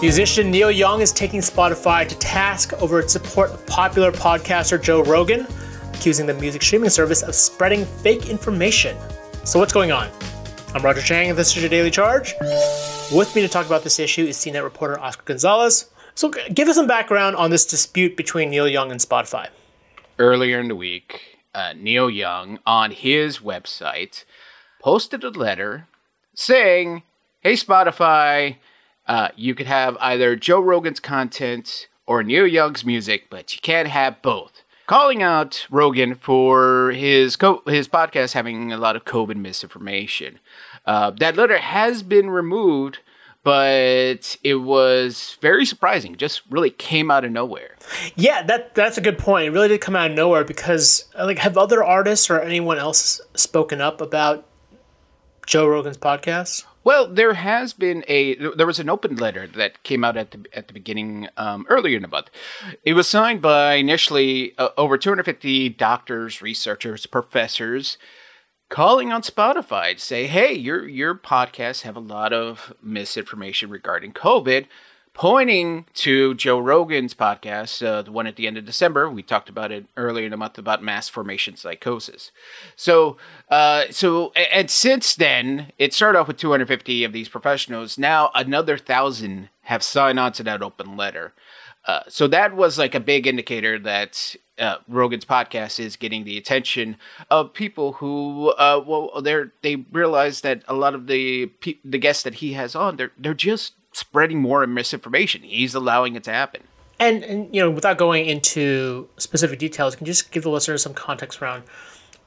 Musician Neil Young is taking Spotify to task over its support of popular podcaster Joe Rogan, accusing the music streaming service of spreading fake information. So, what's going on? I'm Roger Cheng, and this is your Daily Charge. With me to talk about this issue is CNET reporter Oscar Gonzalez. So, give us some background on this dispute between Neil Young and Spotify. Earlier in the week, uh, Neil Young on his website posted a letter saying, Hey, Spotify, uh, you could have either Joe Rogan's content or Neil Young's music, but you can't have both. Calling out Rogan for his co- his podcast having a lot of COVID misinformation. Uh, that letter has been removed, but it was very surprising. Just really came out of nowhere. Yeah, that that's a good point. It really did come out of nowhere because like have other artists or anyone else spoken up about Joe Rogan's podcast? Well, there has been a there was an open letter that came out at the at the beginning um, earlier in the month. It was signed by initially uh, over 250 doctors, researchers, professors, calling on Spotify to say, "Hey, your your podcasts have a lot of misinformation regarding COVID." Pointing to Joe Rogan's podcast, uh, the one at the end of December. We talked about it earlier in the month about mass formation psychosis. So, uh, so, and since then, it started off with 250 of these professionals. Now, another thousand have signed on to that open letter. Uh, so that was like a big indicator that uh, Rogan's podcast is getting the attention of people who, uh, well, they're they realize that a lot of the pe- the guests that he has on, they're they're just spreading more misinformation. He's allowing it to happen. And, and you know, without going into specific details, can you just give the listeners some context around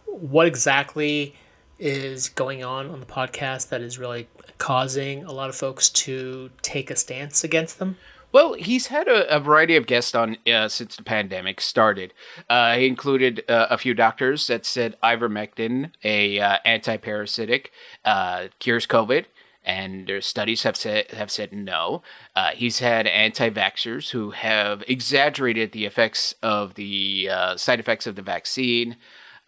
what exactly is going on on the podcast that is really causing a lot of folks to take a stance against them? Well, he's had a, a variety of guests on uh, since the pandemic started. Uh, he included uh, a few doctors that said ivermectin, a uh, anti-parasitic, uh, cures COVID and their studies have said have said no. Uh, he's had anti-vaxxers who have exaggerated the effects of the uh, side effects of the vaccine,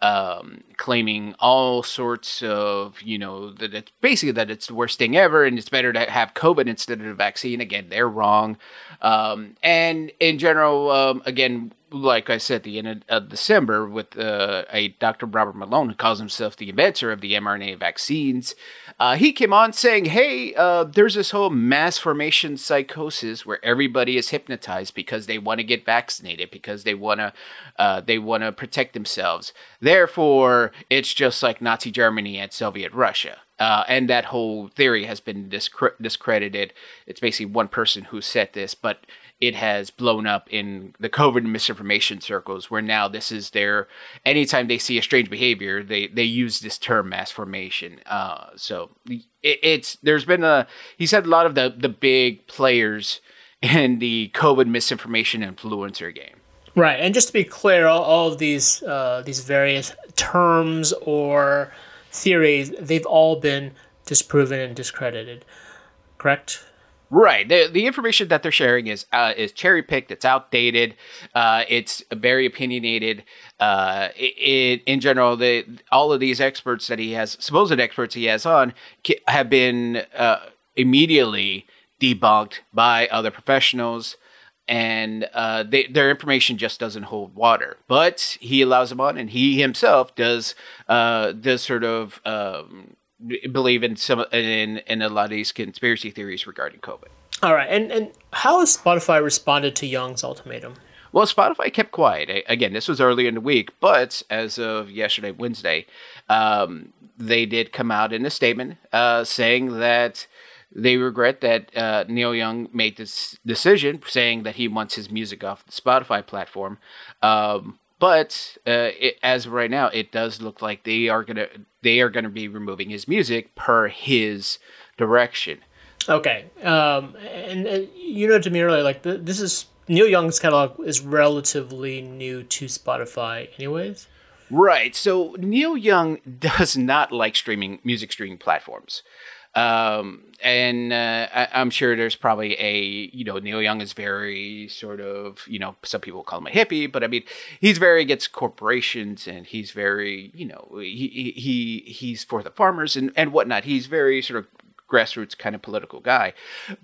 um, claiming all sorts of you know that it's basically that it's the worst thing ever, and it's better to have COVID instead of the vaccine. Again, they're wrong, um, and in general, um, again like I said, the end of December with uh, a Dr. Robert Malone who calls himself the inventor of the mRNA vaccines. Uh, he came on saying, "Hey, uh, there's this whole mass formation psychosis where everybody is hypnotized because they want to get vaccinated because they want to uh, they want to protect themselves. Therefore, it's just like Nazi Germany and Soviet Russia." Uh, and that whole theory has been discre- discredited. It's basically one person who said this, but it has blown up in the COVID misinformation circles where now this is their anytime they see a strange behavior, they they use this term mass formation. Uh, so it, it's there's been a he said a lot of the the big players in the COVID misinformation influencer game. Right, and just to be clear, all, all of these uh, these various terms or theories, they've all been disproven and discredited. Correct? Right. The, the information that they're sharing is uh, is cherry picked. It's outdated. Uh, it's very opinionated. Uh, it, it, in general, the all of these experts that he has, supposed experts he has on, have been uh, immediately debunked by other professionals, and uh, they, their information just doesn't hold water. But he allows them on, and he himself does uh, does sort of. Um, believe in some in in a lot of these conspiracy theories regarding COVID. All right, and and how has Spotify responded to Young's ultimatum? Well, Spotify kept quiet. Again, this was early in the week, but as of yesterday, Wednesday, um, they did come out in a statement uh, saying that they regret that uh, Neil Young made this decision, saying that he wants his music off the Spotify platform. Um, but uh, it, as of right now, it does look like they are gonna they are gonna be removing his music per his direction. Okay, um, and, and you know to me earlier, like this is Neil Young's catalog is relatively new to Spotify, anyways. Right. So Neil Young does not like streaming music streaming platforms. Um, and uh, I, am sure there's probably a, you know, Neil Young is very sort of, you know, some people call him a hippie, but I mean, he's very against corporations and he's very, you know, he, he, he's for the farmers and, and whatnot. He's very sort of grassroots kind of political guy.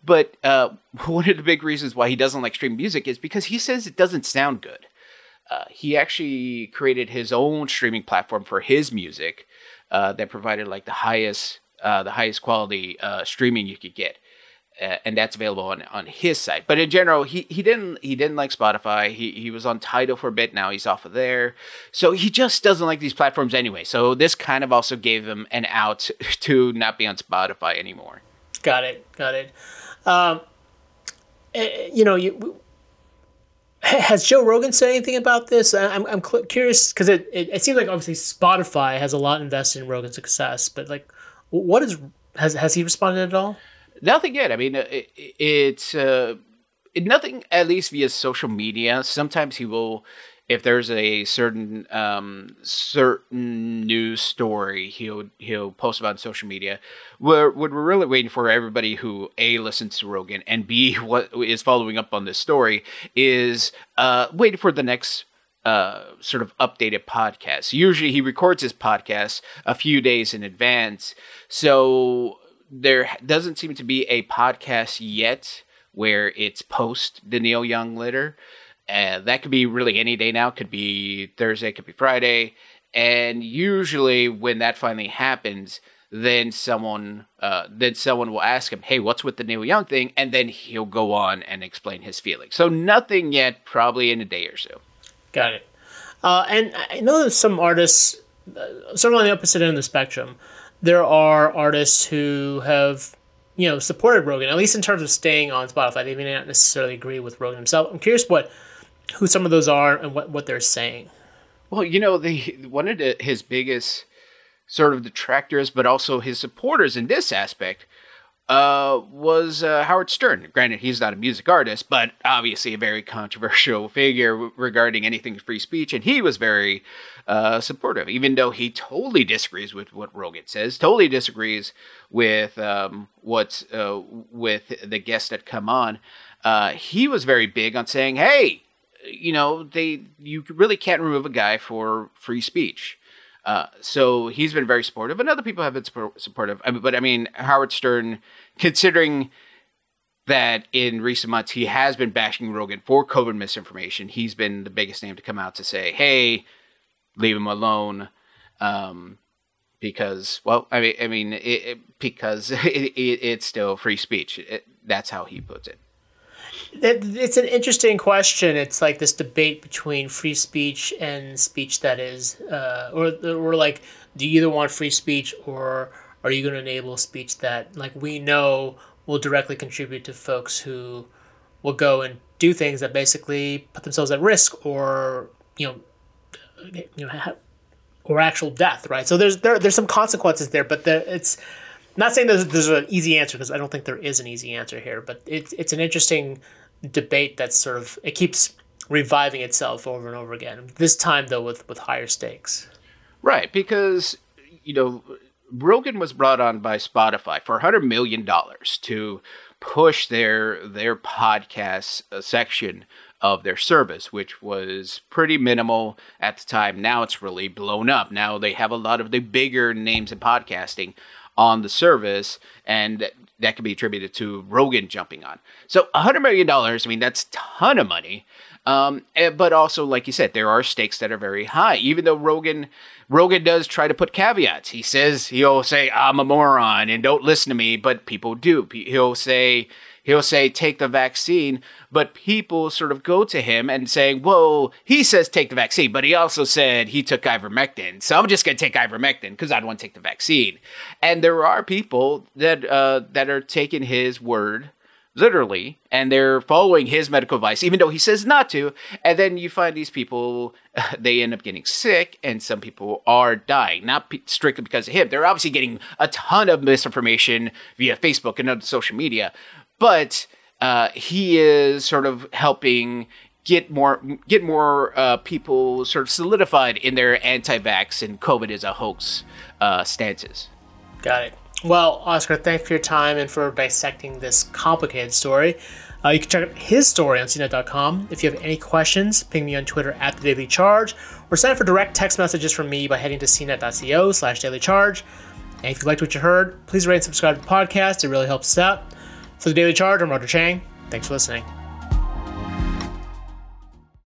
But uh, one of the big reasons why he doesn't like streaming music is because he says it doesn't sound good. Uh, he actually created his own streaming platform for his music uh, that provided like the highest uh, the highest quality uh, streaming you could get. Uh, and that's available on, on his site. But in general, he, he didn't he didn't like Spotify. He he was on Tidal for a bit. Now he's off of there. So he just doesn't like these platforms anyway. So this kind of also gave him an out to not be on Spotify anymore. Got it. Got it. Um, eh, you know, you, has Joe Rogan said anything about this? I'm, I'm curious because it, it, it seems like obviously Spotify has a lot invested in Rogan's success, but like, what is has has he responded at all? Nothing yet. I mean, uh, it, it's uh, nothing. At least via social media. Sometimes he will, if there's a certain um, certain news story, he'll he'll post about on social media. We're, what we're really waiting for everybody who a listens to Rogan and b what is following up on this story is uh, waiting for the next uh, sort of updated podcast. Usually he records his podcast a few days in advance. So there doesn't seem to be a podcast yet where it's post the Neil Young litter. Uh, that could be really any day now. Could be Thursday, could be Friday. And usually when that finally happens, then someone uh, then someone will ask him, "Hey, what's with the Neil Young thing?" And then he'll go on and explain his feelings. So nothing yet, probably in a day or so. Got it. Uh, and I know some artists, uh, sort of on the opposite end of the spectrum, there are artists who have you know supported Rogan at least in terms of staying on Spotify. They may not necessarily agree with Rogan himself. I'm curious what who some of those are and what what they're saying. Well, you know, the one of the, his biggest sort of detractors, but also his supporters in this aspect uh, was uh, Howard Stern. Granted, he's not a music artist, but obviously a very controversial figure regarding anything free speech, and he was very uh, supportive, even though he totally disagrees with what Rogan says, totally disagrees with um, what's uh, with the guests that come on. Uh, he was very big on saying, "Hey, you know, they you really can't remove a guy for free speech." Uh, so he's been very supportive, and other people have been supportive. I mean, but I mean, Howard Stern, considering that in recent months he has been bashing Rogan for COVID misinformation, he's been the biggest name to come out to say, "Hey, leave him alone," um, because, well, I mean, I mean, it, it, because it, it's still free speech. that's how he puts it it's an interesting question. It's like this debate between free speech and speech that is, uh, or or like, do you either want free speech or are you going to enable speech that, like, we know will directly contribute to folks who will go and do things that basically put themselves at risk or you know, you know, or actual death, right? So there's there there's some consequences there, but the, it's not saying there's, there's an easy answer because I don't think there is an easy answer here, but it's it's an interesting debate that's sort of it keeps reviving itself over and over again. This time though with with higher stakes. Right, because you know Rogan was brought on by Spotify for 100 million dollars to push their their podcast uh, section of their service, which was pretty minimal at the time. Now it's really blown up. Now they have a lot of the bigger names in podcasting on the service, and that can be attributed to Rogan jumping on. So $100 million, I mean, that's a ton of money. Um, eh, but also, like you said, there are stakes that are very high. Even though Rogan, Rogan does try to put caveats. He says he'll say I'm a moron and don't listen to me, but people do. He'll say he'll say take the vaccine but people sort of go to him and saying whoa he says take the vaccine but he also said he took ivermectin so i'm just going to take ivermectin because i don't want to take the vaccine and there are people that uh, that are taking his word literally and they're following his medical advice even though he says not to and then you find these people they end up getting sick, and some people are dying. Not p- strictly because of him. They're obviously getting a ton of misinformation via Facebook and other social media, but uh, he is sort of helping get more get more uh, people sort of solidified in their anti-vax and COVID is a hoax uh, stances. Got it. Well, Oscar, thanks for your time and for dissecting this complicated story. Uh, you can check out his story on CNET.com. If you have any questions, ping me on Twitter at The Daily Charge, or sign up for direct text messages from me by heading to cnet.co slash daily charge. And if you liked what you heard, please rate and subscribe to the podcast. It really helps us out. For The Daily Charge, I'm Roger Cheng. Thanks for listening.